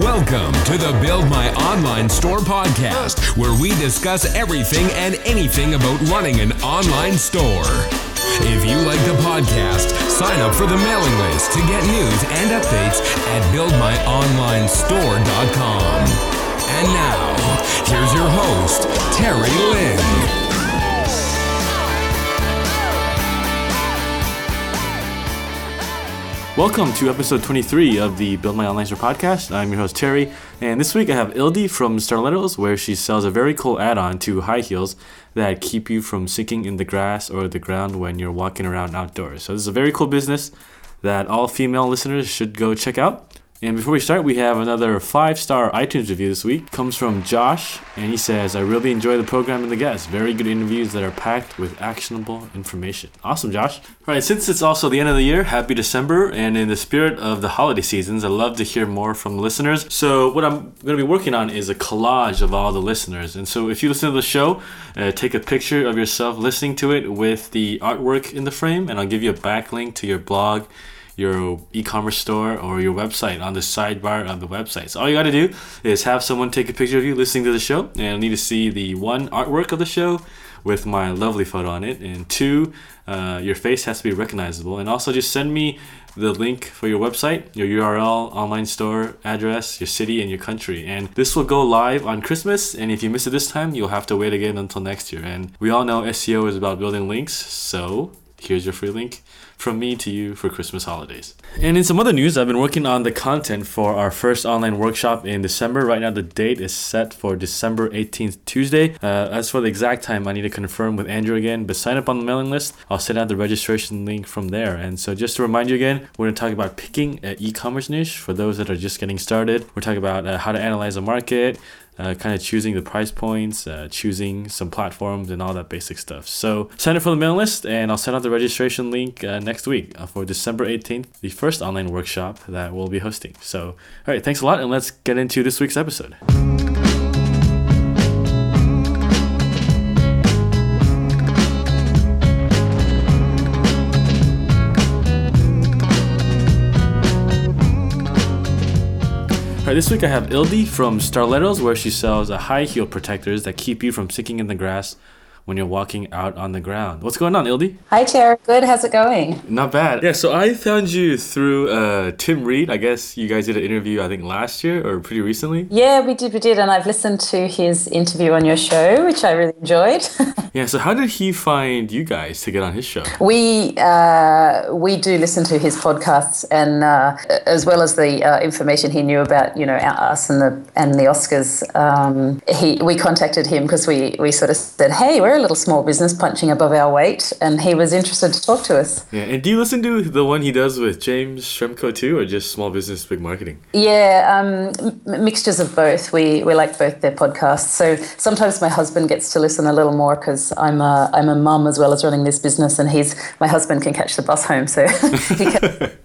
Welcome to the Build My Online Store podcast, where we discuss everything and anything about running an online store. If you like the podcast, sign up for the mailing list to get news and updates at buildmyonlinestore.com. And now, here's your host, Terry Lynn. Welcome to episode 23 of the Build My Online Store podcast. I'm your host Terry, and this week I have Ildi from Starlettos, where she sells a very cool add-on to high heels that keep you from sinking in the grass or the ground when you're walking around outdoors. So this is a very cool business that all female listeners should go check out. And before we start, we have another five star iTunes review this week. Comes from Josh, and he says, I really enjoy the program and the guests. Very good interviews that are packed with actionable information. Awesome, Josh. All right, since it's also the end of the year, happy December, and in the spirit of the holiday seasons, I'd love to hear more from listeners. So, what I'm going to be working on is a collage of all the listeners. And so, if you listen to the show, uh, take a picture of yourself listening to it with the artwork in the frame, and I'll give you a backlink to your blog your e-commerce store or your website on the sidebar of the website. So all you got to do is have someone take a picture of you listening to the show, and I need to see the one artwork of the show with my lovely photo on it, and two, uh, your face has to be recognizable, and also just send me the link for your website, your URL, online store address, your city, and your country. And this will go live on Christmas. And if you miss it this time, you'll have to wait again until next year. And we all know SEO is about building links, so here's your free link from me to you for Christmas holidays. And in some other news, I've been working on the content for our first online workshop in December. Right now, the date is set for December 18th, Tuesday. Uh, as for the exact time, I need to confirm with Andrew again, but sign up on the mailing list. I'll send out the registration link from there. And so, just to remind you again, we're going to talk about picking an e commerce niche for those that are just getting started. We're talking about uh, how to analyze a market, uh, kind of choosing the price points, uh, choosing some platforms, and all that basic stuff. So sign up for the mailing list, and I'll send out the registration link uh, next week uh, for December 18th, the first online workshop that we'll be hosting. So, all right, thanks a lot, and let's get into this week's episode. This week I have Ildi from Starlettos, where she sells high heel protectors that keep you from sinking in the grass when you're walking out on the ground. What's going on, Ildi? Hi, Chair. Good. How's it going? Not bad. Yeah, so I found you through uh, Tim Reid. I guess you guys did an interview, I think, last year or pretty recently. Yeah, we did. We did. And I've listened to his interview on your show, which I really enjoyed. yeah, so how did he find you guys to get on his show? We uh, we do listen to his podcasts, and uh, as well as the uh, information he knew about, you know, us and the and the Oscars. Um, he we contacted him because we we sort of said, hey, we're a little small business punching above our weight, and he was interested to talk to us. Yeah, and do you listen to the one he does with James Schramko too, or just small business, big marketing? Yeah, um, m- mixtures of both. We we like both their podcasts. So sometimes my husband gets to listen a little more because I'm a I'm a mum as well as running this business, and he's my husband can catch the bus home, so he can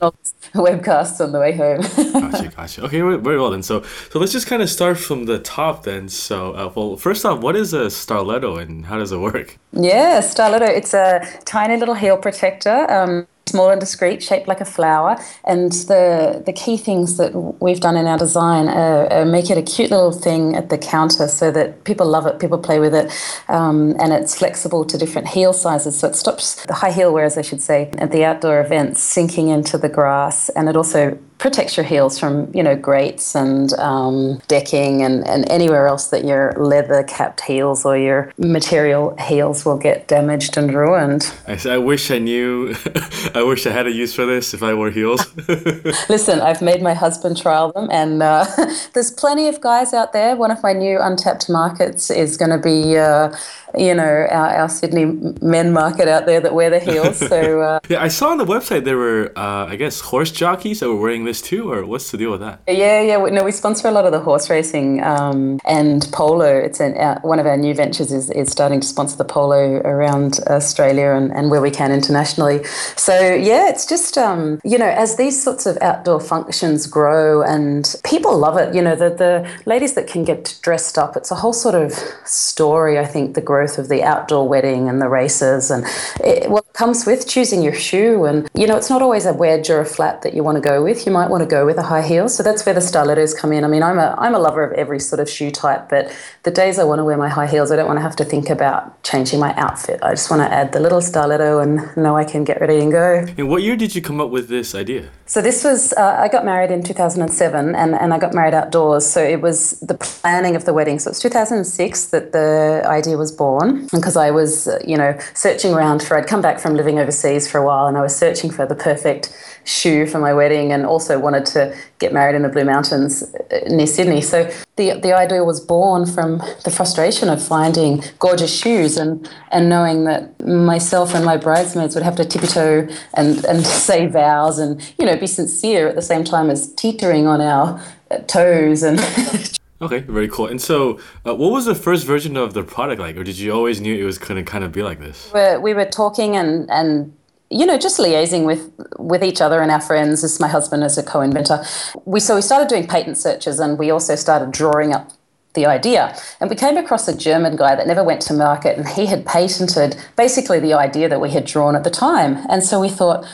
webcasts on the way home. gotcha, gotcha. Okay, very well then. So so let's just kind of start from the top then. So uh, well, first off, what is a starletto and how does it work? Yeah, Starletto. It's a tiny little heel protector. Um, small and discreet, shaped like a flower. And the the key things that we've done in our design are, are make it a cute little thing at the counter so that people love it, people play with it, um, and it's flexible to different heel sizes. So it stops the high heel wearers, I should say, at the outdoor events sinking into the grass, and it also protects your heels from you know grates and um, decking and, and anywhere else that your leather capped heels or your material heels will get damaged and ruined. I, I wish I knew. I wish I had a use for this if I wore heels. Listen, I've made my husband trial them, and uh, there's plenty of guys out there. One of my new untapped markets is going to be. Uh, you know, our, our, Sydney men market out there that wear the heels. So uh, yeah, I saw on the website there were, uh, I guess, horse jockeys that were wearing this too, or what's the deal with that? Yeah, yeah. No, we sponsor a lot of the horse racing um, and polo. It's an, uh, one of our new ventures is, is starting to sponsor the polo around Australia and, and where we can internationally. So yeah, it's just um, you know, as these sorts of outdoor functions grow and people love it. You know, the the ladies that can get dressed up. It's a whole sort of story. I think the growth of the outdoor wedding and the races and it, what comes with choosing your shoe and you know it's not always a wedge or a flat that you want to go with you might want to go with a high heel. So that's where the Starlettos come in. I mean, I'm a, I'm a lover of every sort of shoe type, but the days I want to wear my high heels, I don't want to have to think about changing my outfit. I just want to add the little Starletto and know I can get ready and go. And what year did you come up with this idea? So this was, uh, I got married in 2007 and, and I got married outdoors. So it was the planning of the wedding. So it's 2006 that the idea was born because I was, uh, you know, searching around for, I'd come back from living overseas for a while and I was searching for the perfect shoe for my wedding and also wanted to get married in the Blue Mountains uh, near Sydney. So the the idea was born from the frustration of finding gorgeous shoes and and knowing that myself and my bridesmaids would have to tiptoe and and say vows and you know be sincere at the same time as teetering on our uh, toes and Okay, very cool. And so, uh, what was the first version of the product like, or did you always knew it was going to kind of be like this? We're, we were talking and and you know, just liaising with with each other and our friends. As my husband is a co-inventor. We so we started doing patent searches, and we also started drawing up the idea. And we came across a German guy that never went to market, and he had patented basically the idea that we had drawn at the time. And so we thought.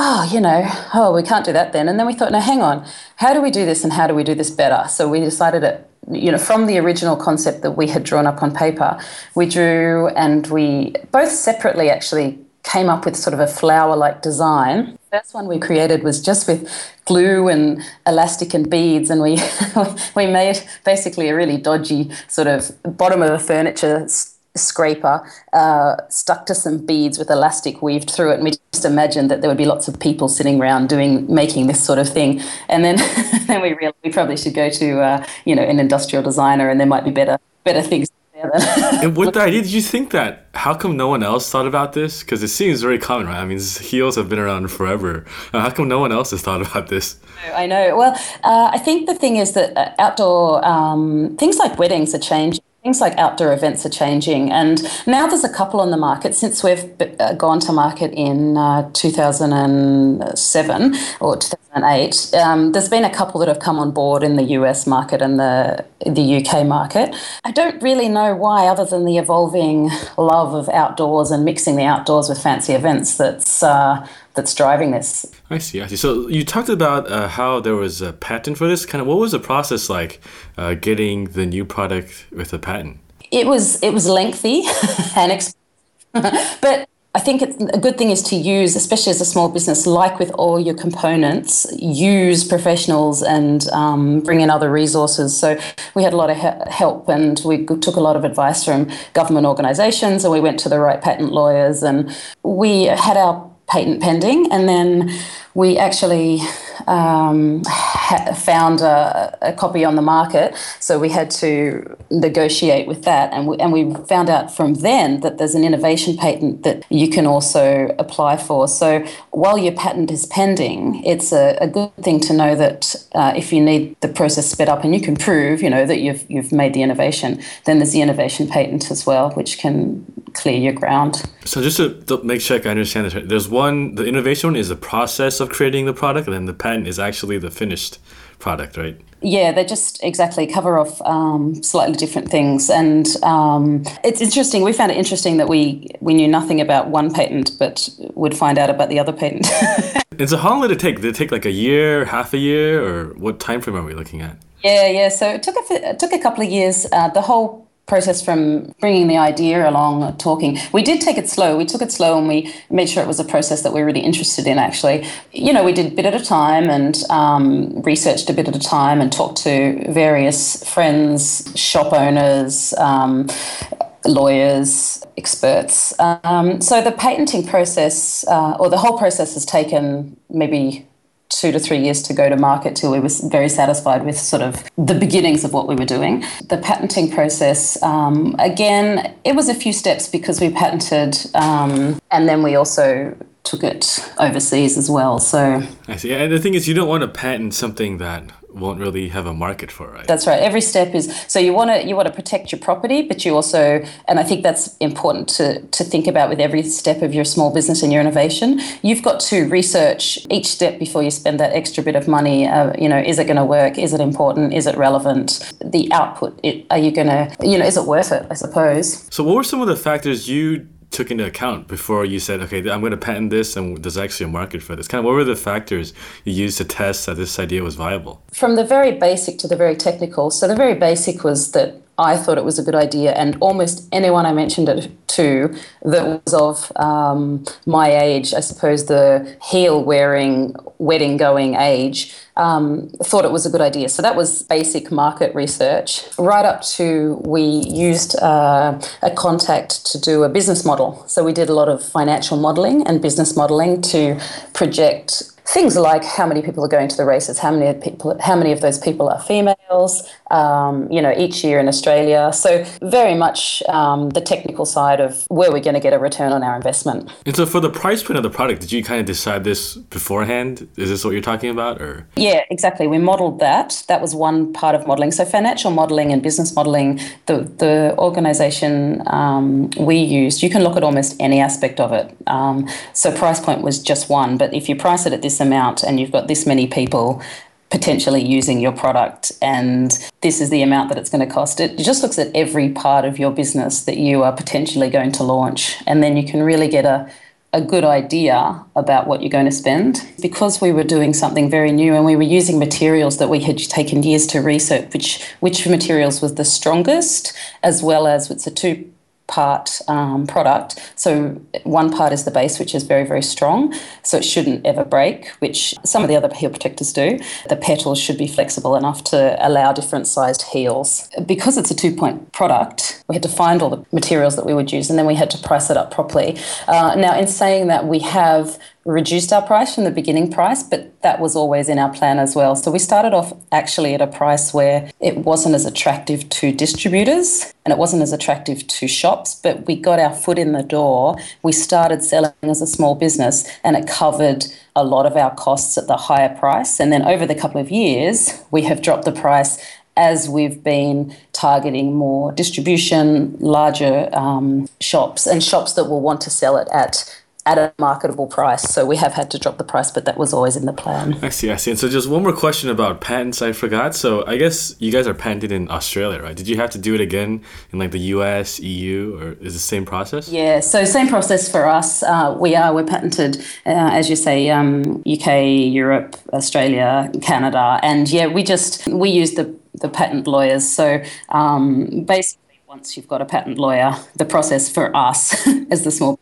Oh, you know, oh, we can't do that then. And then we thought, no, hang on, how do we do this and how do we do this better? So we decided it, you know, from the original concept that we had drawn up on paper, we drew and we both separately actually came up with sort of a flower like design. The first one we created was just with glue and elastic and beads, and we, we made basically a really dodgy sort of bottom of a furniture scraper uh, stuck to some beads with elastic weaved through it and we just imagined that there would be lots of people sitting around doing making this sort of thing and then then we realized we probably should go to uh, you know an industrial designer and there might be better better things and with the idea, did you think that? How come no one else thought about this? Because it seems very common, right? I mean, heels have been around forever. How come no one else has thought about this? I know. Well, uh, I think the thing is that uh, outdoor um, things like weddings are changing. Things like outdoor events are changing, and now there's a couple on the market since we've uh, gone to market in uh, 2007 or 2008. Um, there's been a couple that have come on board in the US market and the the UK market. I don't really know why, other than the evolving love of outdoors and mixing the outdoors with fancy events. That's uh, that's driving this. I see. I see. So you talked about uh, how there was a patent for this. Kind of, what was the process like uh, getting the new product with a patent? It was it was lengthy and expensive, but I think a good thing is to use, especially as a small business, like with all your components, use professionals and um, bring in other resources. So we had a lot of he- help and we took a lot of advice from government organisations and we went to the right patent lawyers and we had our patent pending. And then we actually um, ha- found a, a, copy on the market, so we had to negotiate with that, and we, and we found out from then that there's an innovation patent that you can also apply for. So while your patent is pending, it's a, a good thing to know that uh, if you need the process sped up and you can prove, you know, that you've you've made the innovation, then there's the innovation patent as well, which can clear your ground. So just to make sure I understand this, there's one the innovation is the process of creating the product, and then the patent is actually the finished product, right? Yeah, they just exactly cover off um, slightly different things, and um, it's interesting. We found it interesting that we we knew nothing about one patent, but would find out about the other patent. and so, how long did it take? Did it take like a year, half a year, or what time frame are we looking at? Yeah, yeah. So it took a it took a couple of years. Uh, the whole process from bringing the idea along, talking. We did take it slow. We took it slow and we made sure it was a process that we are really interested in, actually. You know, we did a bit at a time and um, researched a bit at a time and talked to various friends, shop owners, um, lawyers, experts. Um, so the patenting process, uh, or the whole process, has taken maybe two to three years to go to market till we were very satisfied with sort of the beginnings of what we were doing. The patenting process, um, again, it was a few steps because we patented um, and then we also took it overseas as well. So I see. And the thing is, you don't want to patent something that won't really have a market for, right? That's right. Every step is so you want to you want to protect your property, but you also, and I think that's important to to think about with every step of your small business and your innovation. You've got to research each step before you spend that extra bit of money. Uh, you know, is it going to work? Is it important? Is it relevant? The output. It, are you going to, you know, is it worth it? I suppose. So, what were some of the factors you took into account before you said, okay, I'm going to patent this and there's actually a market for this? Kind of what were the factors you used to test that this idea was viable? From the very basic to the very technical. So the very basic was that I thought it was a good idea, and almost anyone I mentioned it to that was of um, my age, I suppose the heel wearing, wedding going age, um, thought it was a good idea. So that was basic market research. Right up to we used uh, a contact to do a business model. So we did a lot of financial modeling and business modeling to project things like how many people are going to the races, how many people, how many of those people are females, um, you know, each year in Australia. So very much um, the technical side of where we're going to get a return on our investment. And so for the price point of the product, did you kind of decide this beforehand? Is this what you're talking about, or? Yeah, exactly. We modeled that. That was one part of modeling. So financial modeling and business modeling, the the organization um, we used, you can look at almost any aspect of it. Um, so price point was just one, but if you price it at this amount and you've got this many people potentially using your product and this is the amount that it's going to cost. It just looks at every part of your business that you are potentially going to launch and then you can really get a a good idea about what you're going to spend. Because we were doing something very new and we were using materials that we had taken years to research which which materials was the strongest as well as it's a two part um, product. So one part is the base, which is very, very strong. So it shouldn't ever break, which some of the other heel protectors do. The petals should be flexible enough to allow different sized heels. Because it's a two point product, we had to find all the materials that we would use and then we had to price it up properly. Uh, now, in saying that, we have reduced our price from the beginning price, but that was always in our plan as well. So we started off actually at a price where it wasn't as attractive to distributors and it wasn't as attractive to shops, but we got our foot in the door. We started selling as a small business and it covered a lot of our costs at the higher price. And then over the couple of years, we have dropped the price as we've been targeting more distribution, larger um, shops, and shops that will want to sell it at at a marketable price. So we have had to drop the price, but that was always in the plan. I see, I see. And so just one more question about patents I forgot. So I guess you guys are patented in Australia, right? Did you have to do it again in like the US, EU, or is it the same process? Yeah, so same process for us. Uh, we are, we're patented, uh, as you say, um, UK, Europe, Australia, Canada. And yeah, we just, we use the, the patent lawyers. So um, basically, once you've got a patent lawyer, the process for us as the small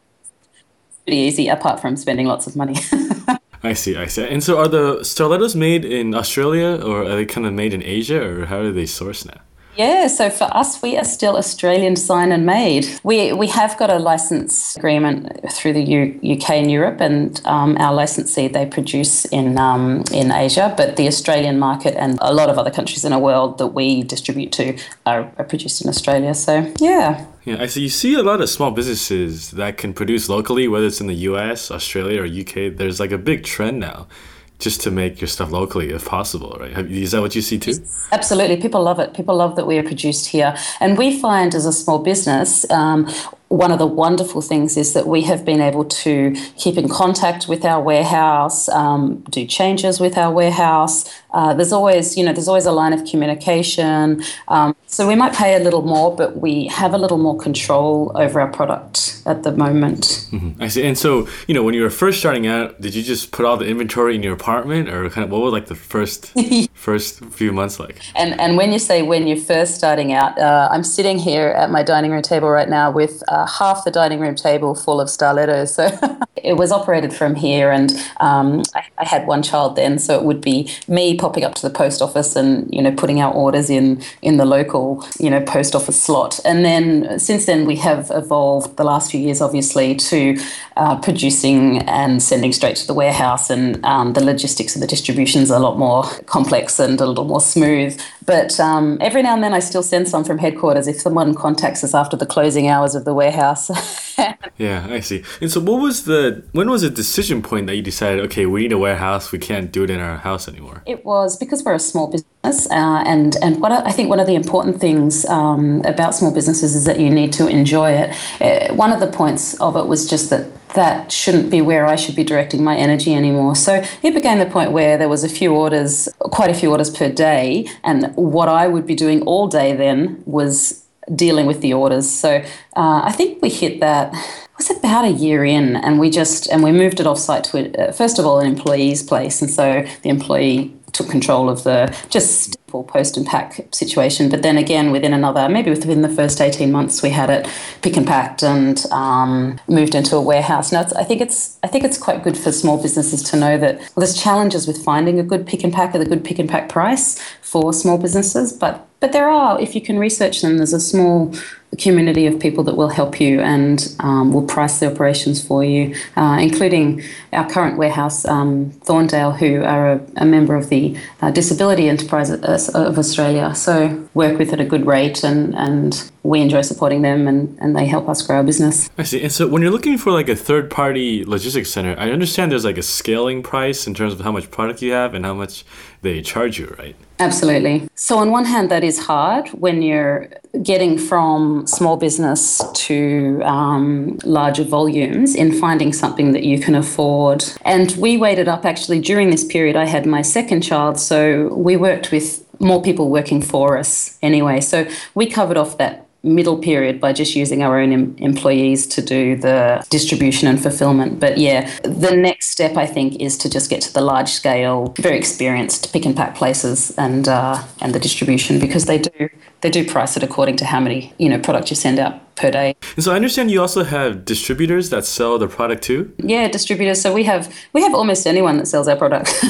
pretty easy apart from spending lots of money. I see, I see. And so are the Starlettos made in Australia or are they kind of made in Asia or how are they sourced now? Yeah, so for us, we are still Australian design and made. We we have got a license agreement through the U, UK and Europe, and um, our licensee they produce in um, in Asia, but the Australian market and a lot of other countries in the world that we distribute to are, are produced in Australia. So yeah. Yeah, I see. You see a lot of small businesses that can produce locally, whether it's in the U.S., Australia, or UK. There's like a big trend now just to make your stuff locally if possible, right? Is that what you see too? Absolutely. People love it. People love that we are produced here. And we find as a small business, um, one of the wonderful things is that we have been able to keep in contact with our warehouse, um, do changes with our warehouse. Uh, there's always, you know, there's always a line of communication. Um, so we might pay a little more, but we have a little more control over our product at the moment. Mm-hmm. I see. And so, you know, when you were first starting out, did you just put all the inventory in your apartment, or kind of what was like the first first few months like? And and when you say when you're first starting out, uh, I'm sitting here at my dining room table right now with. Uh, uh, half the dining room table full of Starlettos. So it was operated from here, and um, I, I, had one child then, so it would be me popping up to the post office and you know putting our orders in in the local you know post office slot. And then since then we have evolved the last few years, obviously, to uh, producing and sending straight to the warehouse, and um, the logistics of the distribution is a lot more complex and a little more smooth. But um, every now and then I still send some from headquarters if someone contacts us after the closing hours of the warehouse. yeah, I see. And so, what was the when was the decision point that you decided, okay, we need a warehouse, we can't do it in our house anymore? It was because we're a small business, uh, and and what I think one of the important things um, about small businesses is that you need to enjoy it. Uh, one of the points of it was just that that shouldn't be where I should be directing my energy anymore. So it became the point where there was a few orders, quite a few orders per day, and what I would be doing all day then was dealing with the orders. So uh, I think we hit that was about a year in, and we just and we moved it off site to a, first of all an employee's place, and so the employee took control of the just post and pack situation. But then again, within another, maybe within the first 18 months, we had it pick and packed and um, moved into a warehouse. Now, I think it's I think it's quite good for small businesses to know that there's challenges with finding a good pick and pack at a good pick and pack price for small businesses, but but there are, if you can research them, there's a small community of people that will help you and um, will price the operations for you, uh, including our current warehouse, um, Thorndale, who are a, a member of the uh, Disability Enterprise of Australia. So work with at a good rate and, and we enjoy supporting them and, and they help us grow our business. I see. And so when you're looking for like a third party logistics center, I understand there's like a scaling price in terms of how much product you have and how much they charge you, right? Absolutely. So, on one hand, that is hard when you're getting from small business to um, larger volumes in finding something that you can afford. And we waited up actually during this period. I had my second child, so we worked with more people working for us anyway. So, we covered off that middle period by just using our own em- employees to do the distribution and fulfillment. But yeah, the next step I think is to just get to the large scale, very experienced pick and pack places and uh, and the distribution because they do they do price it according to how many you know product you send out per day. And so I understand you also have distributors that sell the product too. Yeah, distributors. So we have we have almost anyone that sells our product.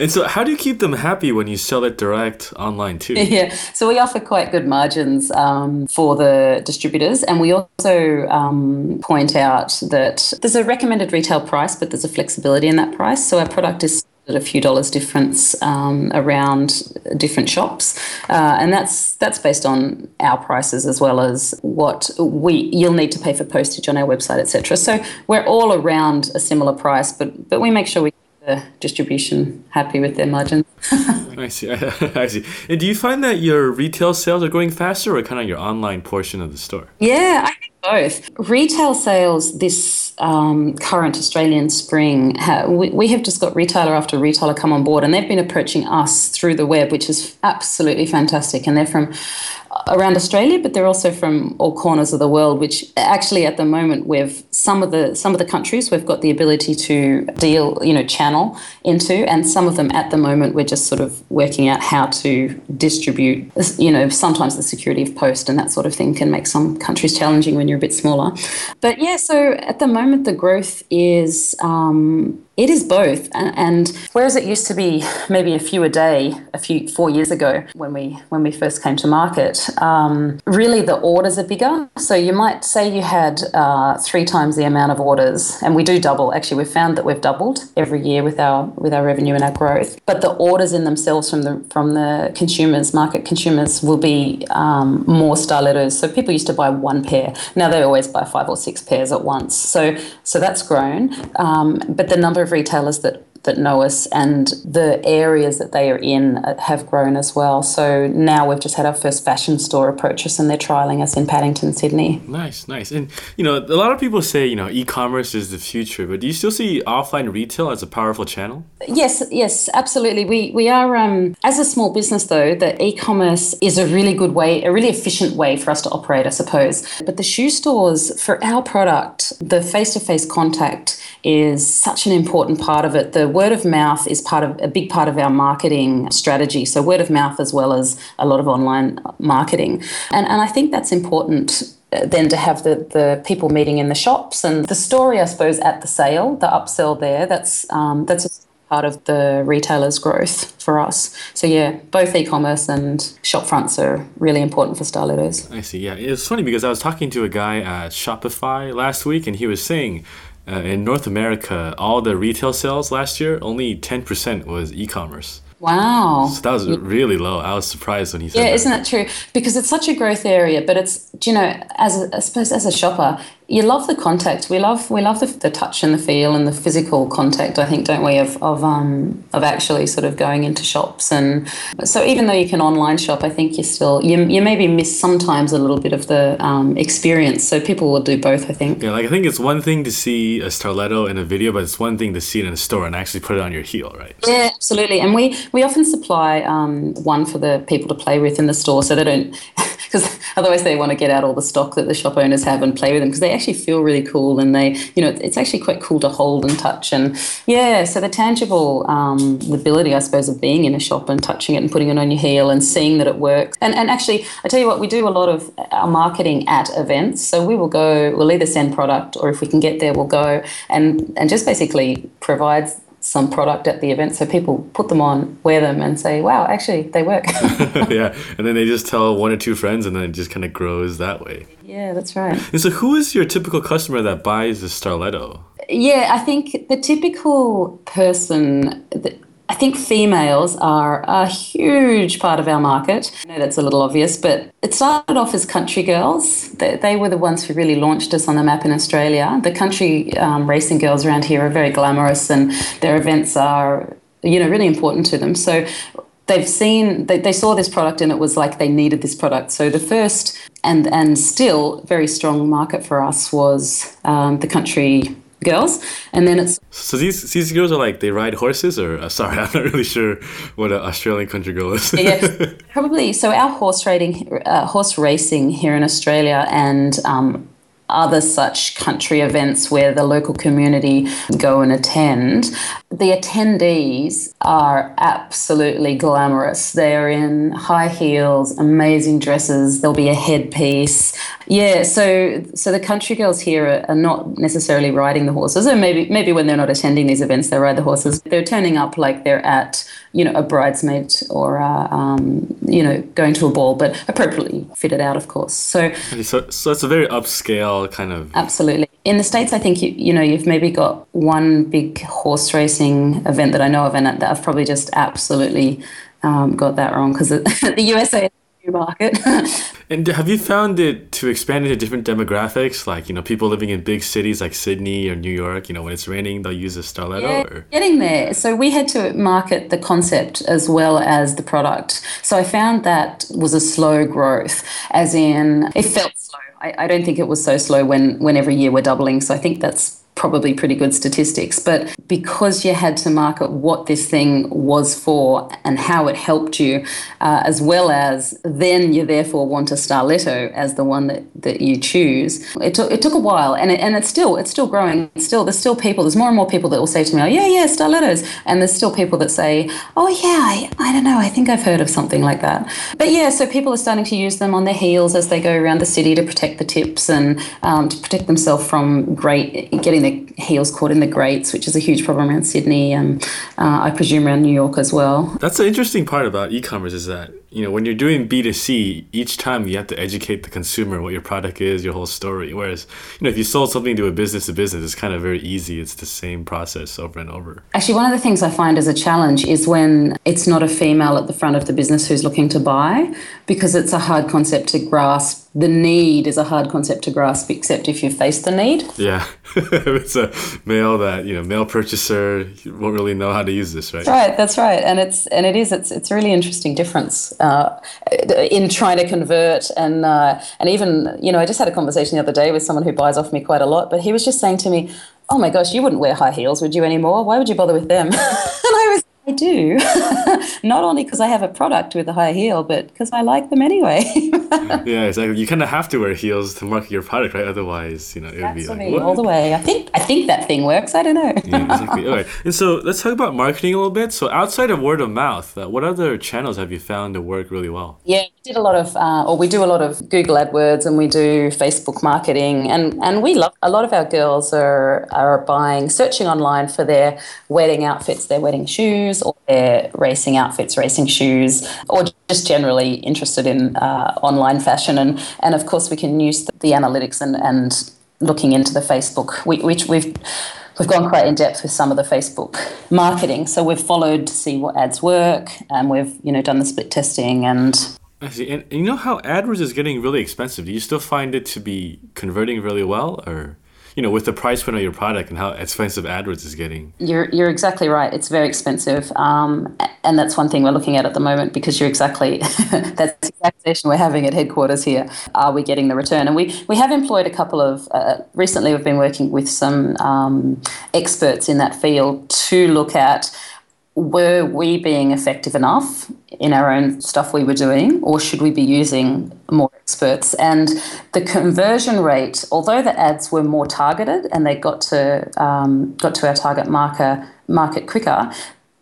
and so how do you keep them happy when you sell it direct online too? Yeah, so we offer quite good margins um, for the distributors, and we also um, point out that there's a recommended retail price, but there's a flexibility in that price. So our product is a few dollars difference um, around different shops, uh, and that's that's based on our prices as well as what we you'll need to pay for postage on our website, etc. So we're all around a similar price, but but we make sure we the distribution happy with their margins. I see. I see. And do you find that your retail sales are going faster, or kind of your online portion of the store? Yeah, I think both. Retail sales this um, current Australian spring, ha- we, we have just got retailer after retailer come on board, and they've been approaching us through the web, which is absolutely fantastic. And they're from around Australia, but they're also from all corners of the world. Which actually, at the moment, we've some of the some of the countries we've got the ability to deal, you know, channel into, and some of them at the moment we're just sort of working out how to distribute. You know, sometimes the security of post and that sort of thing can make some countries challenging when you're a bit smaller. But yeah, so at the moment the growth is um, it is both, and whereas it used to be maybe a few a day, a few four years ago when we when we first came to market, um, really the orders are bigger. So you might say you had uh, three times the amount of orders, and we do double. Actually, we've found that we've doubled every year with our with our revenue and our growth. But the orders in themselves from the from the consumers, market consumers, will be um, more Starlettos. So people used to buy one pair. Now they always buy five or six pairs at once. So so that's grown. Um, but the number of retailers that that know us and the areas that they are in have grown as well. So now we've just had our first fashion store approach us and they're trialing us in Paddington, Sydney. Nice, nice. And you know, a lot of people say, you know, e-commerce is the future, but do you still see offline retail as a powerful channel? Yes, yes, absolutely. We we are um, as a small business though, the e-commerce is a really good way, a really efficient way for us to operate, I suppose. But the shoe stores for our product, the face-to-face contact is such an important part of it. The word of mouth is part of a big part of our marketing strategy. So word of mouth as well as a lot of online marketing. And and I think that's important uh, then to have the, the people meeting in the shops and the story, I suppose, at the sale, the upsell there, that's um, that's part of the retailer's growth for us. So yeah, both e-commerce and shop fronts are really important for Starlettos. I see. Yeah, it's funny because I was talking to a guy at Shopify last week, and he was saying uh, in North America, all the retail sales last year, only 10% was e commerce. Wow. So that was really low. I was surprised when he said yeah, that. isn't that true? Because it's such a growth area, but it's, you know, as a, I suppose as a shopper, you love the contact. We love we love the, the touch and the feel and the physical contact. I think, don't we, of of um of actually sort of going into shops and so even though you can online shop, I think you still you you maybe miss sometimes a little bit of the um, experience. So people will do both. I think. Yeah, like I think it's one thing to see a Starletto in a video, but it's one thing to see it in a store and actually put it on your heel, right? Yeah, absolutely. And we we often supply um, one for the people to play with in the store, so they don't because otherwise they want to get out all the stock that the shop owners have and play with them because they actually feel really cool and they, you know, it's actually quite cool to hold and touch and yeah. So the tangible um, ability, I suppose, of being in a shop and touching it and putting it on your heel and seeing that it works. And and actually, I tell you what, we do a lot of our marketing at events. So we will go, we'll either send product or if we can get there, we'll go and and just basically provide some product at the event so people put them on wear them and say wow actually they work. Yeah and then they just tell one or two friends and then it just kind of grows that way. Yeah that's right. And so who is your typical customer that buys the starletto? Yeah i think the typical person I think females are a huge part of our market. I know that's a little obvious, but it started off as country girls. They, they were the ones who really launched us on the map in Australia. The country um, racing girls around here are very glamorous and their events are, you know, really important to them. So they've seen they, they saw this product and it was like they needed this product so the first and and still very strong market for us was um, the country girls, and then it's. So these these girls are like they ride horses, or uh, sorry, I'm not really sure what an Australian country girl is. yes, probably. So our horse riding, uh, horse racing here in Australia, and um, other such country events where the local community go and attend. The attendees are absolutely glamorous. They're in high heels, amazing dresses. There'll be a headpiece. Yeah, so so the country girls here are, are not necessarily riding the horses, or maybe maybe when they're not attending these events, they ride the horses. They're turning up like they're at you know a bridesmaid or a, um, you know going to a ball, but appropriately fitted out, of course. So so so it's a very upscale kind of. Absolutely. In the states, I think you you know you've maybe got one big horse racing event that I know of, and that I've probably just absolutely um, got that wrong because the USA market. and have you found it to expand into different demographics, like you know people living in big cities like Sydney or New York? You know, when it's raining, they'll use a starletto. Yeah, or? getting there. So we had to market the concept as well as the product. So I found that was a slow growth, as in it felt slow I, I don't think it was so slow when, when every year we're doubling. So I think that's probably pretty good statistics. But because you had to market what this thing was for and how it helped you, uh, as well as then you therefore want a Starletto as the one that, that you choose. It took it took a while, and it, and it's still it's still growing. It's still there's still people. There's more and more people that will say to me, "Oh yeah, yeah, Starlettos," and there's still people that say, "Oh yeah, I, I don't know. I think I've heard of something like that." But yeah, so people are starting to use them on their heels as they go around the city to protect the tips and um, to protect themselves from great getting their heels caught in the grates, which is a huge problem around Sydney and uh, I presume around New York as well. That's the interesting part about e-commerce is that you know when you're doing B2C, each time you have to educate the consumer what your product is, your whole story. Whereas you know if you sold something to a business to business, it's kind of very easy. It's the same process over and over. Actually, one of the things I find as a challenge is when it's not a female at the front of the business who's looking to buy, because it's a hard concept to grasp the need is a hard concept to grasp, except if you face the need. Yeah, it's a male that you know male purchaser won't really know how to use this, right? That's right, that's right, and it's and it is it's it's a really interesting difference uh, in trying to convert and uh, and even you know I just had a conversation the other day with someone who buys off me quite a lot, but he was just saying to me, "Oh my gosh, you wouldn't wear high heels, would you anymore? Why would you bother with them?" and I was I do. Not only because I have a product with a high heel, but because I like them anyway. yeah, exactly. You kind of have to wear heels to market your product, right? Otherwise, you know, it would be like what? all the way. I think I think that thing works. I don't know. yeah, exactly. Okay, and so let's talk about marketing a little bit. So outside of word of mouth, uh, what other channels have you found to work really well? Yeah, we did a lot of, uh, or we do a lot of Google AdWords, and we do Facebook marketing, and and we love. A lot of our girls are are buying, searching online for their wedding outfits, their wedding shoes or their racing outfits, racing shoes, or just generally interested in uh, online fashion. And, and of course, we can use the, the analytics and, and looking into the Facebook, which we've we've gone quite in depth with some of the Facebook marketing. So we've followed to see what ads work, and we've you know done the split testing and. I see. And you know how AdWords is getting really expensive. Do you still find it to be converting really well, or? You know, with the price point of your product and how expensive AdWords is getting. You're, you're exactly right. It's very expensive. Um, and that's one thing we're looking at at the moment because you're exactly, that's the station we're having at headquarters here. Are we getting the return? And we, we have employed a couple of, uh, recently we've been working with some um, experts in that field to look at were we being effective enough in our own stuff we were doing, or should we be using more experts? And the conversion rate, although the ads were more targeted and they got to um, got to our target marker market quicker,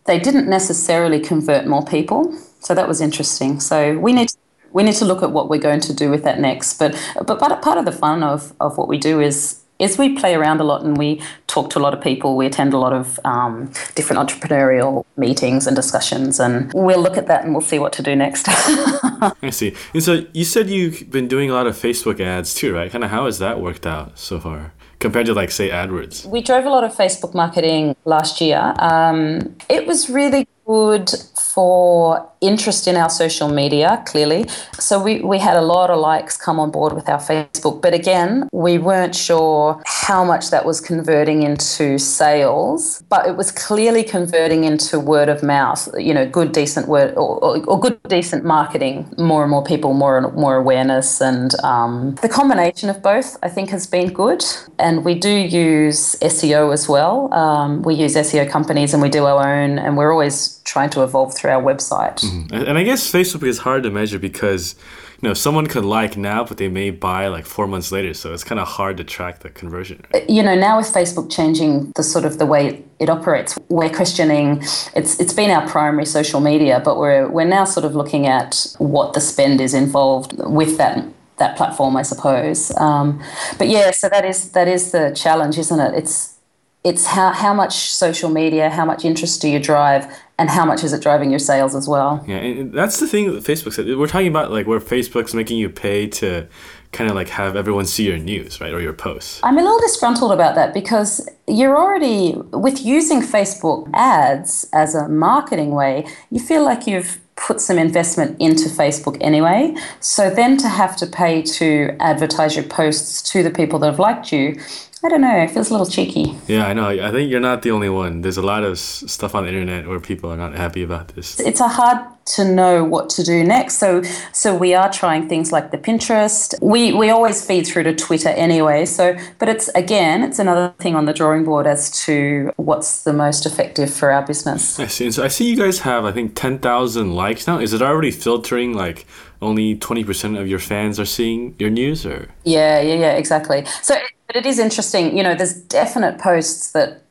they didn't necessarily convert more people. So that was interesting. So we need to, we need to look at what we're going to do with that next. But but part of the fun of, of what we do is is we play around a lot and we talk to a lot of people. We attend a lot of um, different entrepreneurial meetings and discussions, and we'll look at that and we'll see what to do next. I see. And so you said you've been doing a lot of Facebook ads too, right? Kind of how has that worked out so far? compared to like say AdWords? We drove a lot of Facebook marketing last year. Um, it was really good for interest in our social media, clearly. So we, we had a lot of likes come on board with our Facebook. But again, we weren't sure how much that was converting into sales, but it was clearly converting into word of mouth, you know, good, decent word or, or, or good, decent marketing, more and more people, more and more awareness. And um, the combination of both, I think, has been good. And we do use SEO as well. Um, we use SEO companies and we do our own, and we're always trying to evolve through our website. Mm-hmm. And I guess Facebook is hard to measure because you know someone could like now, but they may buy like four months later, so it's kind of hard to track the conversion. Right? Uh, you know, now with Facebook changing the sort of the way it operates, we're questioning. It's it's been our primary social media, but we're we're now sort of looking at what the spend is involved with that that platform, I suppose. Um, but yeah, so that is that is the challenge, isn't it? It's it's how, how much social media, how much interest do you drive, and how much is it driving your sales as well? Yeah, and that's the thing that Facebook said. We're talking about like where Facebook's making you pay to kind of like have everyone see your news, right, or your posts. I'm a little disgruntled about that because you're already with using Facebook ads as a marketing way. You feel like you've put some investment into Facebook anyway. So then to have to pay to advertise your posts to the people that have liked you I don't know. It feels a little cheeky. Yeah, I know. I think you're not the only one. There's a lot of stuff on the internet where people are not happy about this. It's a hard to know what to do next. So, so we are trying things like the Pinterest. We we always feed through to Twitter anyway. So, but it's again, it's another thing on the drawing board as to what's the most effective for our business. I see. And so I see you guys have I think ten thousand likes now. Is it already filtering like? Only twenty percent of your fans are seeing your news, or yeah, yeah, yeah, exactly. So but it is interesting. You know, there's definite posts that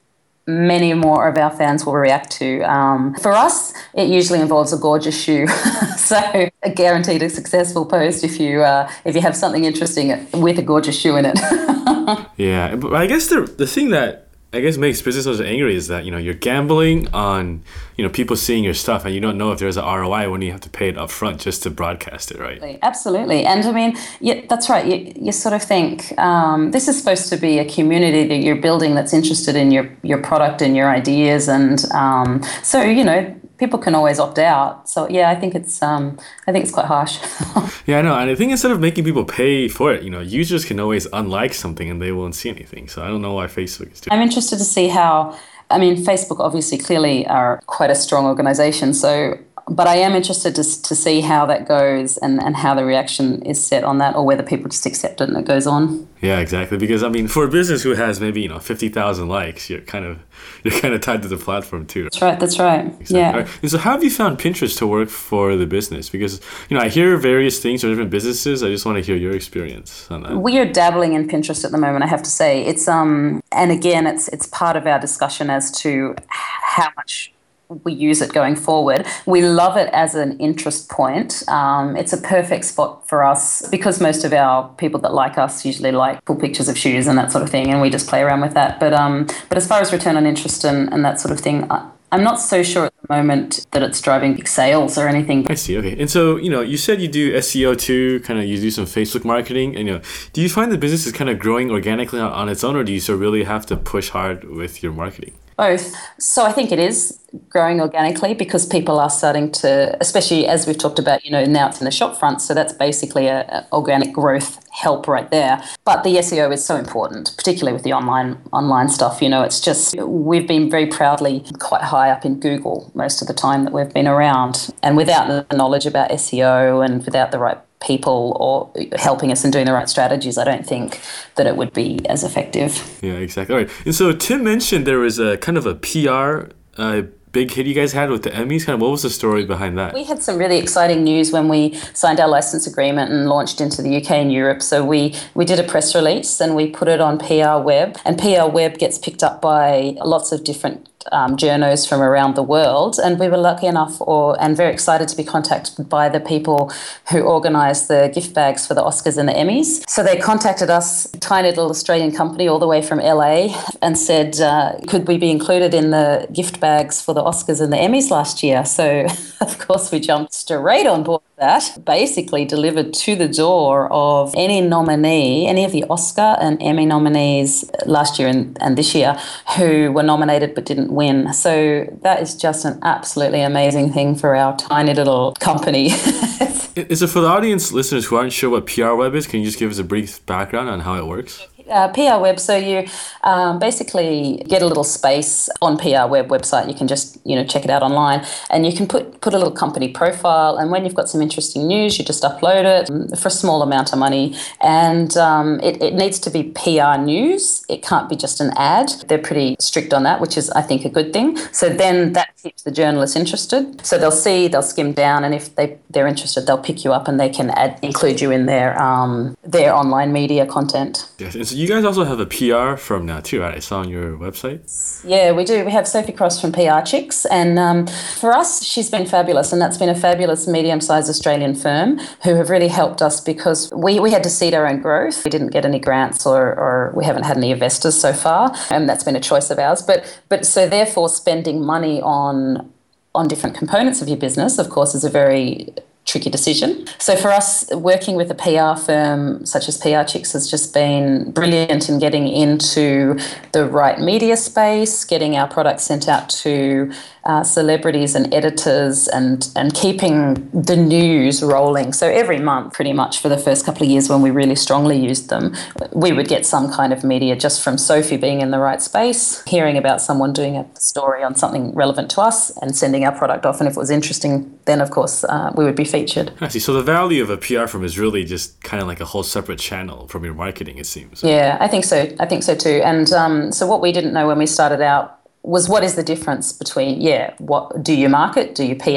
many more of our fans will react to. Um, for us, it usually involves a gorgeous shoe, so a guaranteed a successful post if you uh, if you have something interesting with a gorgeous shoe in it. yeah, but I guess the the thing that I guess makes businesses angry is that you know you're gambling on you know people seeing your stuff and you don't know if there's an ROI when you have to pay it upfront just to broadcast it, right? Absolutely, and I mean, yeah, that's right. You, you sort of think um, this is supposed to be a community that you're building that's interested in your your product and your ideas, and um, so you know people can always opt out. So yeah, I think it's um, I think it's quite harsh. yeah, I know, and I think instead of making people pay for it, you know, users can always unlike something and they won't see anything. So I don't know why Facebook is doing. I'm interested to see how. I mean, Facebook obviously clearly are quite a strong organization. So but I am interested to, to see how that goes and, and how the reaction is set on that, or whether people just accept it and it goes on. Yeah, exactly. Because I mean, for a business who has maybe you know fifty thousand likes, you're kind of you're kind of tied to the platform too. That's right. That's right. Exactly. Yeah. Right. And so, how have you found Pinterest to work for the business? Because you know, I hear various things from different businesses. I just want to hear your experience on that. We are dabbling in Pinterest at the moment. I have to say, it's um, and again, it's it's part of our discussion as to how much we use it going forward. We love it as an interest point. Um, it's a perfect spot for us because most of our people that like us usually like pull pictures of shoes and that sort of thing, and we just play around with that. But um, but as far as return on interest and, and that sort of thing, I, I'm not so sure at the moment that it's driving big sales or anything. I see. Okay. And so, you know, you said you do SEO too, kind of you do some Facebook marketing. And, you know, do you find the business is kind of growing organically on, on its own, or do you still really have to push hard with your marketing? Both. So I think it is growing organically because people are starting to, especially as we've talked about, you know, now it's in the shop front. So that's basically a, a organic growth help right there. But the SEO is so important, particularly with the online online stuff. You know, it's just we've been very proudly quite high up in Google most of the time that we've been around, and without the knowledge about SEO and without the right people or helping us and doing the right strategies, I don't think that it would be as effective. Yeah, exactly. All right. And so Tim mentioned there was a kind of a PR uh, big hit you guys had with the Emmys? Kind of what was the story behind that? We had some really exciting news when we signed our license agreement and launched into the UK and Europe. So we we did a press release and we put it on PR Web, and PR Web gets picked up by lots of different um, journos from around the world, and we were lucky enough, or and very excited to be contacted by the people who organised the gift bags for the Oscars and the Emmys. So they contacted us, tiny little Australian company, all the way from LA, and said, uh, could we be included in the gift bags for the Oscars and the Emmys last year? So of course we jumped straight on board that basically delivered to the door of any nominee, any of the Oscar and Emmy nominees last year and, and this year who were nominated but didn't win. So that is just an absolutely amazing thing for our tiny little company. is it for the audience listeners who aren't sure what PR Web is? Can you just give us a brief background on how it works? Uh, PR Web. So you um, basically get a little space on PR Web website. You can just you know check it out online, and you can put put a little company profile. And when you've got some interesting news, you just upload it um, for a small amount of money. And um, it, it needs to be PR news. It can't be just an ad. They're pretty strict on that, which is I think a good thing. So then that keeps the journalists interested. So they'll see, they'll skim down, and if they they're interested, they'll pick you up and they can add include you in their um, their online media content. Yes, you guys also have a PR firm now too, right? I saw on your website. Yeah, we do. We have Sophie Cross from PR Chicks, and um, for us, she's been fabulous, and that's been a fabulous medium-sized Australian firm who have really helped us because we, we had to seed our own growth. We didn't get any grants, or, or we haven't had any investors so far, and that's been a choice of ours. But but so therefore, spending money on on different components of your business, of course, is a very tricky decision. So for us, working with a PR firm such as PR Chicks has just been brilliant in getting into the right media space, getting our products sent out to uh, celebrities and editors and, and keeping the news rolling. So every month, pretty much for the first couple of years when we really strongly used them, we would get some kind of media just from Sophie being in the right space, hearing about someone doing a story on something relevant to us and sending our product off. And if it was interesting, then of course uh, we would be featured. I see. So the value of a PR firm is really just kind of like a whole separate channel from your marketing, it seems. Yeah, I think so. I think so too. And um, so what we didn't know when we started out was what is the difference between yeah what do you market do you pr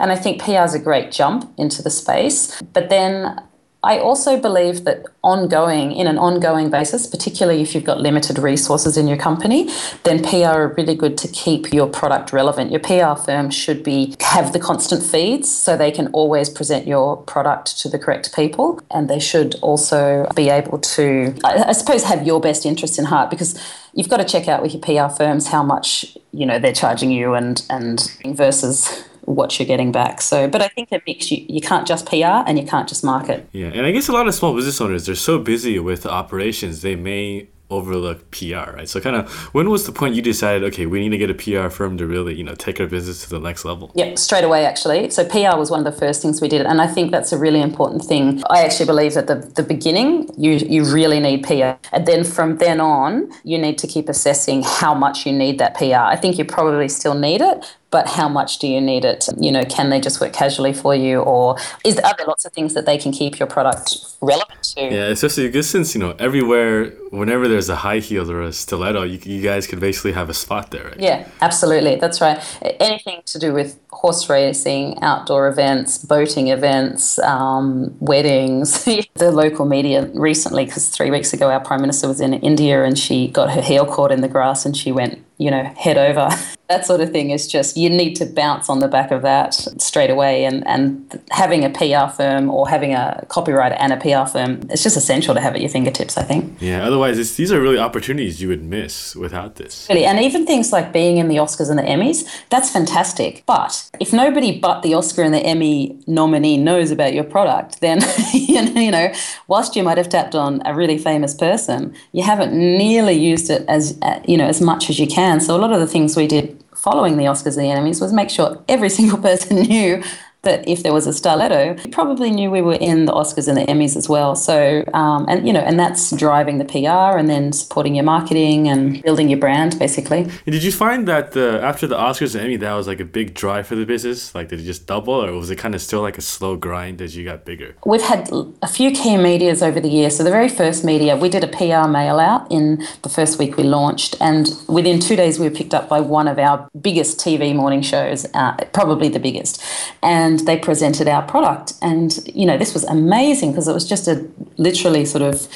and i think pr is a great jump into the space. But then I also believe that ongoing, in an ongoing basis, particularly if you've got limited resources in your company, then PR are really good to keep your product relevant. Your PR firm should be have the constant feeds so they can always present your product to the correct people, and they should also be able to, I, I suppose, have your best interest in heart because you've got to check out with your PR firms how much you know they're charging you and and versus what you're getting back. So, but I think it makes you you can't just PR and you can't just market. Yeah, and I guess a lot of small business owners they're so busy with operations they may overlook PR, right? So kind of when was the point you decided, okay, we need to get a PR firm to really, you know, take our business to the next level? Yep, straight away actually. So PR was one of the first things we did and I think that's a really important thing. I actually believe that the the beginning you you really need PR. And then from then on, you need to keep assessing how much you need that PR. I think you probably still need it, but how much do you need it? You know, can they just work casually for you, or is are there lots of things that they can keep your product relevant to? Yeah, especially because since you know everywhere, whenever there's a high heel or a stiletto, you, you guys could basically have a spot there. Right? Yeah, absolutely, that's right. Anything to do with horse racing, outdoor events, boating events, um, weddings. the local media recently, because three weeks ago our prime minister was in India and she got her heel caught in the grass and she went you know, head over. that sort of thing is just, you need to bounce on the back of that straight away. And, and having a PR firm or having a copywriter and a PR firm, it's just essential to have at your fingertips, I think. Yeah, otherwise, these are really opportunities you would miss without this. Really, and even things like being in the Oscars and the Emmys, that's fantastic. But if nobody but the Oscar and the Emmy nominee knows about your product, then, you know, whilst you might have tapped on a really famous person, you haven't nearly used it as, uh, you know, as much as you can. So a lot of the things we did following the Oscars and the Emmys was make sure every single person knew that if there was a Starletto, you probably knew we were in the Oscars and the Emmys as well. So, um, and you know, and that's driving the PR and then supporting your marketing and building your brand, basically. And did you find that the, after the Oscars and Emmy, that was like a big drive for the business? Like, did it just double, or was it kind of still like a slow grind as you got bigger? We've had a few key medias over the years. So the very first media, we did a PR mail out in the first week we launched, and within two days we were picked up by one of our biggest TV morning shows, uh, probably the biggest, and they presented our product. And you know, this was amazing because it was just a literally sort of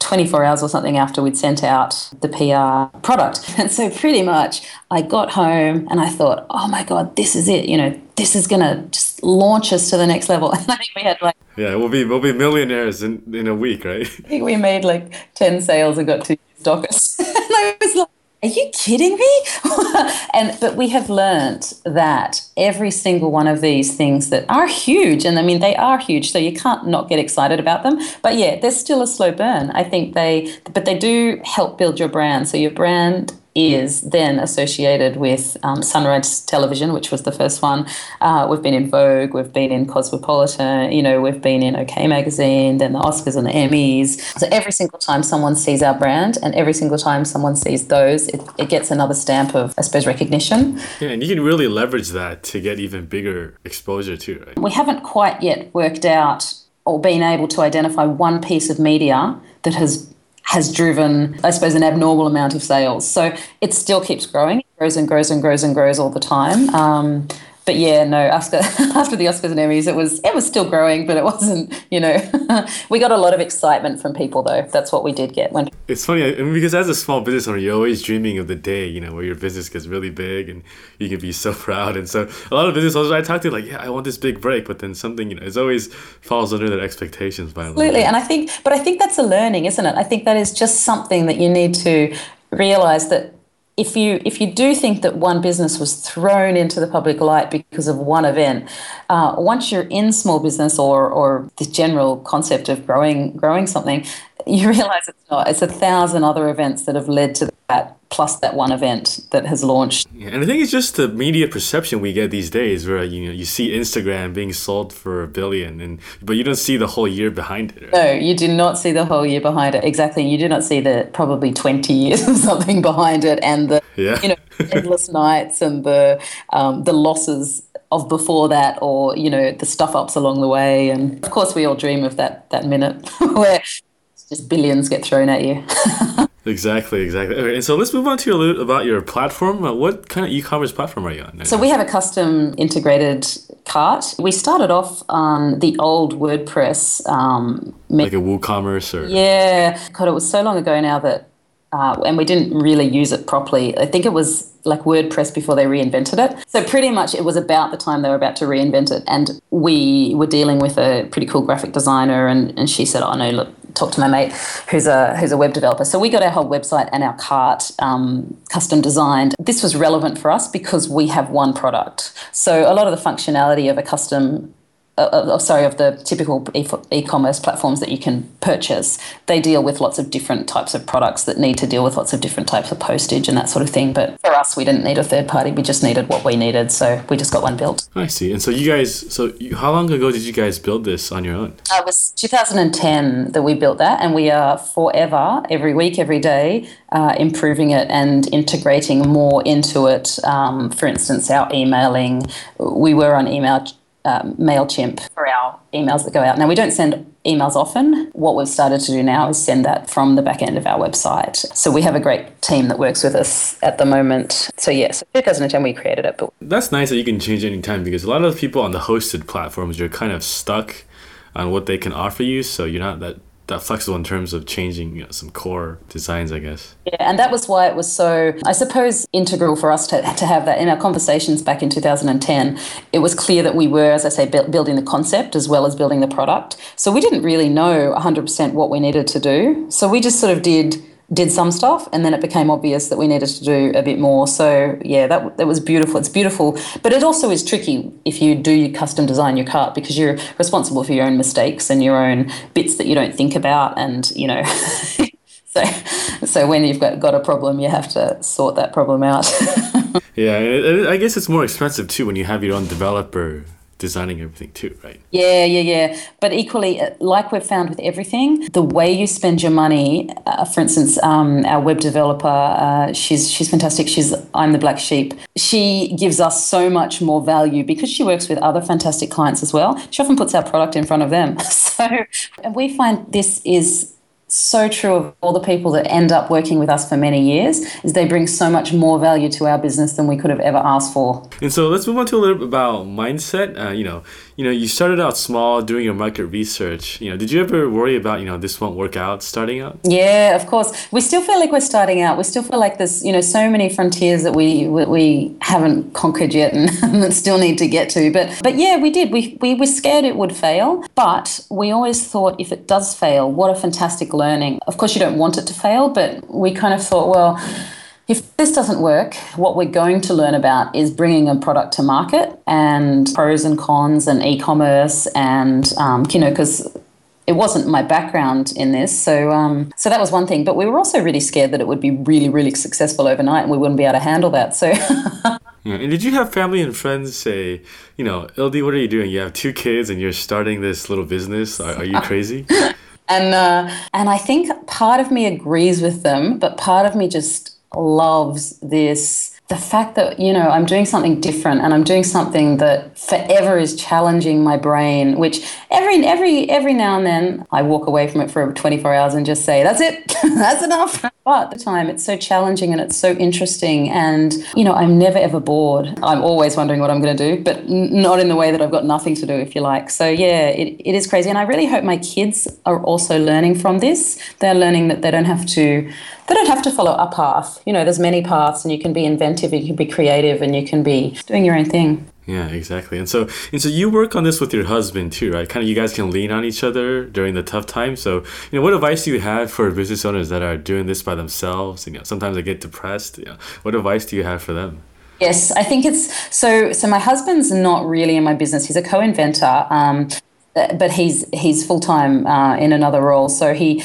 24 hours or something after we'd sent out the PR product. And so pretty much I got home and I thought, oh my God, this is it. You know, this is going to just launch us to the next level. And I think we had like. Yeah, we'll be, we'll be millionaires in, in a week, right? I think we made like 10 sales and got two stockers. and I was like, are you kidding me? and but we have learned that every single one of these things that are huge, and I mean they are huge, so you can't not get excited about them. But yeah, they're still a slow burn. I think they, but they do help build your brand. So your brand is then associated with um, Sunrise Television, which was the first one. Uh, we've been in Vogue, we've been in Cosmopolitan, you know, we've been in OK Magazine, then the Oscars and the Emmys. So every single time someone sees our brand and every single time someone sees those, it, it gets another stamp of, I suppose, recognition. Yeah, and you can really leverage that to get even bigger exposure too, right? We haven't quite yet worked out or been able to identify one piece of media that has has driven, I suppose, an abnormal amount of sales. So it still keeps growing, it grows and grows and grows and grows all the time. Um, but yeah, no. After after the Oscars and Emmys, it was it was still growing, but it wasn't. You know, we got a lot of excitement from people though. That's what we did get when. It's funny I mean, because as a small business owner, you're always dreaming of the day you know where your business gets really big and you can be so proud. And so a lot of business owners I talk to like, yeah, I want this big break, but then something you know, it always falls under their expectations by absolutely. And I think, but I think that's a learning, isn't it? I think that is just something that you need to realize that if you if you do think that one business was thrown into the public light because of one event, uh, once you're in small business or or the general concept of growing growing something, you realize it's not. It's a thousand other events that have led to that plus that one event that has launched. Yeah, and I think it's just the media perception we get these days, where you know you see Instagram being sold for a billion, and but you don't see the whole year behind it. Right? No, you do not see the whole year behind it. Exactly, you do not see the probably twenty years or something behind it, and the yeah. you know endless nights and the um, the losses of before that or you know the stuff ups along the way and of course we all dream of that that minute where just billions get thrown at you Exactly, exactly. Okay, and so let's move on to a little about your platform. Uh, what kind of e-commerce platform are you on? Now? So we have a custom integrated cart. We started off on the old WordPress, um, like a WooCommerce, or yeah. God, it was so long ago now that, uh, and we didn't really use it properly. I think it was like WordPress before they reinvented it. So pretty much it was about the time they were about to reinvent it, and we were dealing with a pretty cool graphic designer, and, and she said, "Oh no, look." Talk to my mate who's a who's a web developer. So we got our whole website and our cart um, custom designed. This was relevant for us because we have one product. So a lot of the functionality of a custom uh, sorry, of the typical e- commerce platforms that you can purchase, they deal with lots of different types of products that need to deal with lots of different types of postage and that sort of thing. But for us, we didn't need a third party. We just needed what we needed, so we just got one built. I see. And so you guys, so you, how long ago did you guys build this on your own? Uh, it was 2010 that we built that, and we are forever, every week, every day, uh, improving it and integrating more into it. Um, for instance, our emailing, we were on email um, MailChimp for our emails that go out. Now, we don't send emails often. What we've started to do now is send that from the back end of our website. So we have a great team that works with us at the moment. So, yes, yeah, so 2010 we created it. But That's nice that you can change any time because a lot of people on the hosted platforms, you're kind of stuck on what they can offer you. So you're not that that flexible in terms of changing you know, some core designs, I guess. Yeah, and that was why it was so, I suppose, integral for us to, to have that in our conversations back in 2010. It was clear that we were, as I say, building the concept as well as building the product. So we didn't really know 100% what we needed to do. So we just sort of did did some stuff and then it became obvious that we needed to do a bit more. So yeah that, that was beautiful. It's beautiful but it also is tricky if you do custom design your cart because you're responsible for your own mistakes and your own bits that you don't think about and you know so so when you've got, got a problem you have to sort that problem out. Yeah i guess it's more expensive too when you have your own developer designing everything too, right? Yeah, yeah, yeah. But equally, uh, like we've found with everything, the way you spend your money. Uh, for instance, um, our web developer, uh, she's she's fantastic. She's I'm the black sheep. She gives us so much more value because she works with other fantastic clients as well. She often puts our product in front of them. So, and we find this is so true of all the people that end up working with us for many years is they bring so much more value to our business than we could have ever asked for. And so let's move on to a little bit about mindset. Uh, you know, you know, you started out small doing your market research. You know, did you ever worry about, you know, this won't work out starting out? Yeah, of course. We still feel like we're starting out. We still feel like there's, you know, so many frontiers that we we haven't conquered yet and still need to get to. But but yeah, we did. We we were scared it would fail, but we always thought if it does fail, what a fantastic learning. Of course, you don't want it to fail, but we kind of thought, well, if this doesn't work, what we're going to learn about is bringing a product to market and pros and cons and e-commerce and um, you know because it wasn't my background in this, so um, so that was one thing. But we were also really scared that it would be really really successful overnight and we wouldn't be able to handle that. So. Yeah. And did you have family and friends say, you know, Ildi, what are you doing? You have two kids and you're starting this little business. Are, are you crazy? and uh, and I think part of me agrees with them, but part of me just loves this the fact that you know i'm doing something different and i'm doing something that forever is challenging my brain which every every every now and then i walk away from it for 24 hours and just say that's it. That's enough but at the time it's so challenging and it's so interesting. And you know i'm never ever bored. I'm always wondering what i'm going to do but n- not in the way that i've got nothing to do if you like. So yeah it, it is crazy. And i really hope my kids are also learning from this. They're learning that they don't have to they don't have to follow a path. You know, there's many paths, and you can be inventive, you can be creative, and you can be doing your own thing. Yeah, exactly. And so and so you work on this with your husband too, right? Kind of you guys can lean on each other during the tough times. So, you know, what advice do you have for business owners that are doing this by themselves? You know, sometimes they get depressed. You know, what advice do you have for them? Yes, I think it's so. So my husband's not really in my business. He's a co-inventor, um, but he's he's full time uh, in another role. So he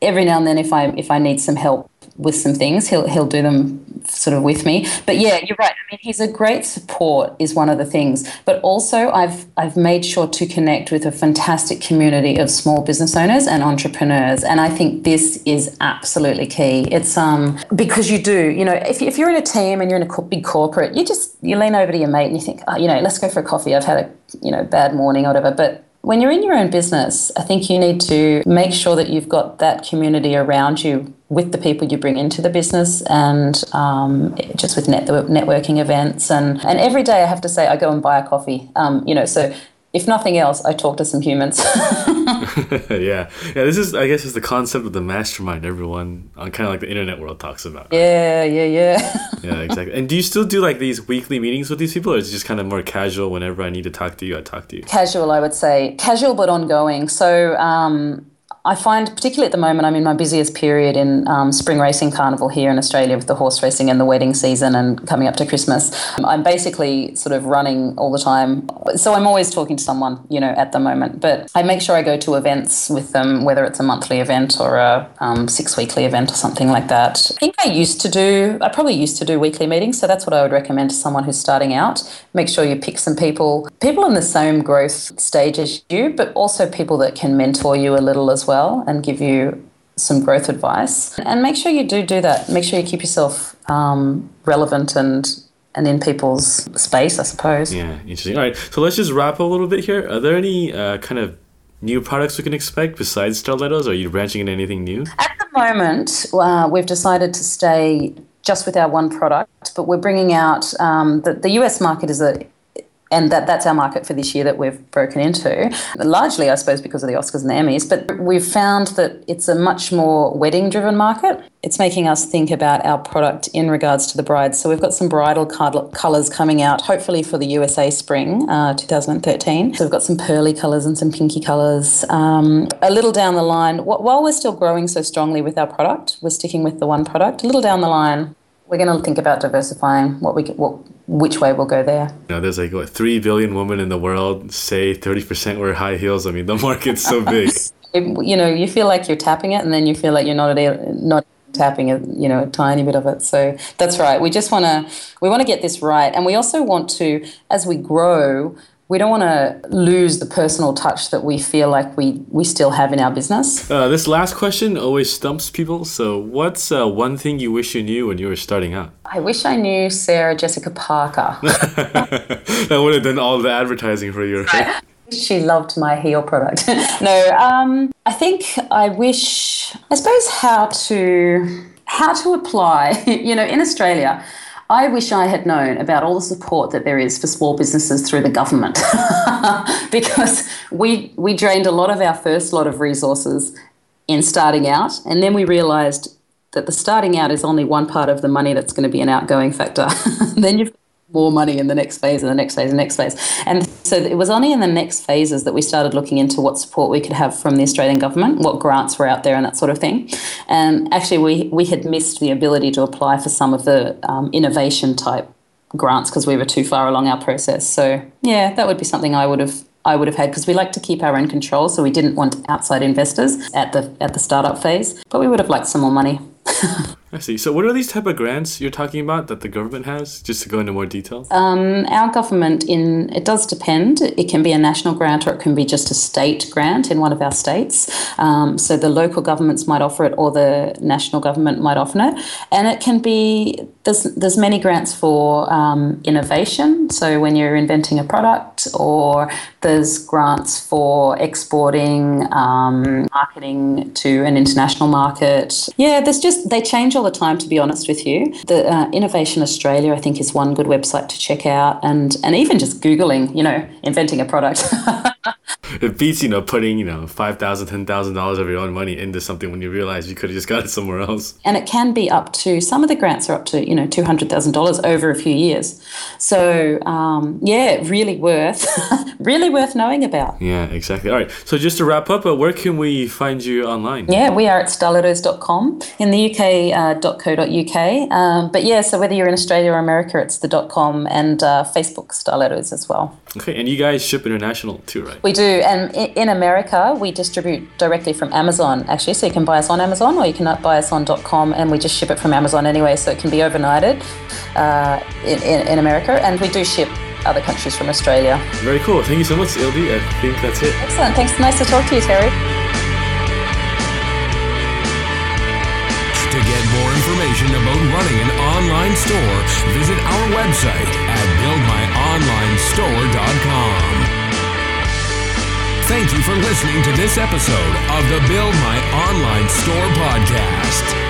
every now and then, if I if I need some help with some things, he'll he'll do them sort of with me. But yeah, you're right. I mean, he's a great support is one of the things. But also, I've I've made sure to connect with a fantastic community of small business owners and entrepreneurs, and I think this is absolutely key. It's um because you do, you know, if if you're in a team and you're in a big corporate, you just you lean over to your mate and you think, oh, you know, let's go for a coffee. I've had a you know bad morning or whatever, but when you're in your own business, I think you need to make sure that you've got that community around you with the people you bring into the business and um, just with net- networking events. And, and every day I have to say, I go and buy a coffee. Um, you know, so if nothing else, I talk to some humans. yeah, yeah. This is, I guess, is the concept of the mastermind. Everyone on kind of like the internet world talks about. Yeah, yeah, yeah. yeah, exactly. And do you still do like these weekly meetings with these people, or is it just kind of more casual? Whenever I need to talk to you, I talk to you. Casual, I would say. Casual, but ongoing. So. Um, I find, particularly at the moment, I'm in my busiest period in um, spring racing carnival here in Australia with the horse racing and the wedding season and coming up to Christmas. I'm basically sort of running all the time. So I'm always talking to someone, you know, at the moment. But I make sure I go to events with them, whether it's a monthly event or a um, six weekly event or something like that. I think I used to do, I probably used to do weekly meetings. So that's what I would recommend to someone who's starting out. Make sure you pick some people, people in the same growth stage as you, but also people that can mentor you a little as well well and give you some growth advice. And make sure you do do that. Make sure you keep yourself um, relevant and and in people's space, I suppose. Yeah, interesting. All right, so let's just wrap a little bit here. Are there any uh, kind of new products we can expect besides Starlettos? Are you branching into anything new? At the moment, uh, we've decided to stay just with our one product, but we're bringing out um, the, the US market is a and that, that's our market for this year that we've broken into. Largely, I suppose, because of the Oscars and the Emmys, but we've found that it's a much more wedding driven market. It's making us think about our product in regards to the brides. So we've got some bridal colours coming out, hopefully for the USA spring uh, 2013. So we've got some pearly colours and some pinky colours. Um, a little down the line, while we're still growing so strongly with our product, we're sticking with the one product. A little down the line, we're going to think about diversifying what we what which way we'll go there. You know, there's like what three billion women in the world. Say thirty percent wear high heels. I mean, the market's so big. you know, you feel like you're tapping it, and then you feel like you're not not tapping a you know a tiny bit of it. So that's right. We just want to we want to get this right, and we also want to, as we grow, we don't want to lose the personal touch that we feel like we, we still have in our business. Uh, this last question always stumps people. So, what's uh, one thing you wish you knew when you were starting out? I wish I knew Sarah Jessica Parker. that would have done all the advertising for you. Right? she loved my heel product. no, um, I think I wish, I suppose, how to how to apply. you know, in Australia, I wish I had known about all the support that there is for small businesses through the government because we we drained a lot of our first lot of resources in starting out and then we realized that the starting out is only one part of the money that's going to be an outgoing factor. then you've more money in the next phase and the next phase and the next phase. And so it was only in the next phases that we started looking into what support we could have from the Australian government, what grants were out there, and that sort of thing. And actually, we, we had missed the ability to apply for some of the um, innovation type grants because we were too far along our process. So yeah, that would be something I would have I would have had because we like to keep our own control, so we didn't want outside investors at the at the startup phase, but we would have liked some more money. I see. So, what are these type of grants you're talking about that the government has? Just to go into more detail. Um, our government, in it does depend. It can be a national grant or it can be just a state grant in one of our states. Um, so the local governments might offer it, or the national government might offer it, and it can be there's there's many grants for um, innovation. So when you're inventing a product, or there's grants for exporting, um, marketing to an international market. Yeah, there's just they change all the time, to be honest with you. The uh, Innovation Australia, I think, is one good website to check out, and and even just googling, you know, inventing a product. it beats you know putting you know five thousand, ten thousand dollars of your own money into something when you realize you could have just got it somewhere else. And it can be up to some of the grants are up to you know two hundred thousand dollars over a few years. So um, yeah, really worth really worth knowing about. Yeah, exactly. All right. So just to wrap up, uh, where can we find you online? Yeah, we are at starlettos.com. In the UK, uh, .co.uk. Um, but yeah, so whether you're in Australia or America, it's the .com and uh, Facebook Starlettos as well. Okay, and you guys ship international too, right? We do, and in America, we distribute directly from Amazon actually. So you can buy us on Amazon, or you can buy us on .com, and we just ship it from Amazon anyway, so it can be overnighted uh, in, in, in America, and we do ship other countries from Australia. Very cool. Thank you so much, Ildi. I think that's it. Excellent. Thanks. Nice to talk to you, Terry. Store, visit our website at buildmyonlinestore.com. Thank you for listening to this episode of the Build My Online Store podcast.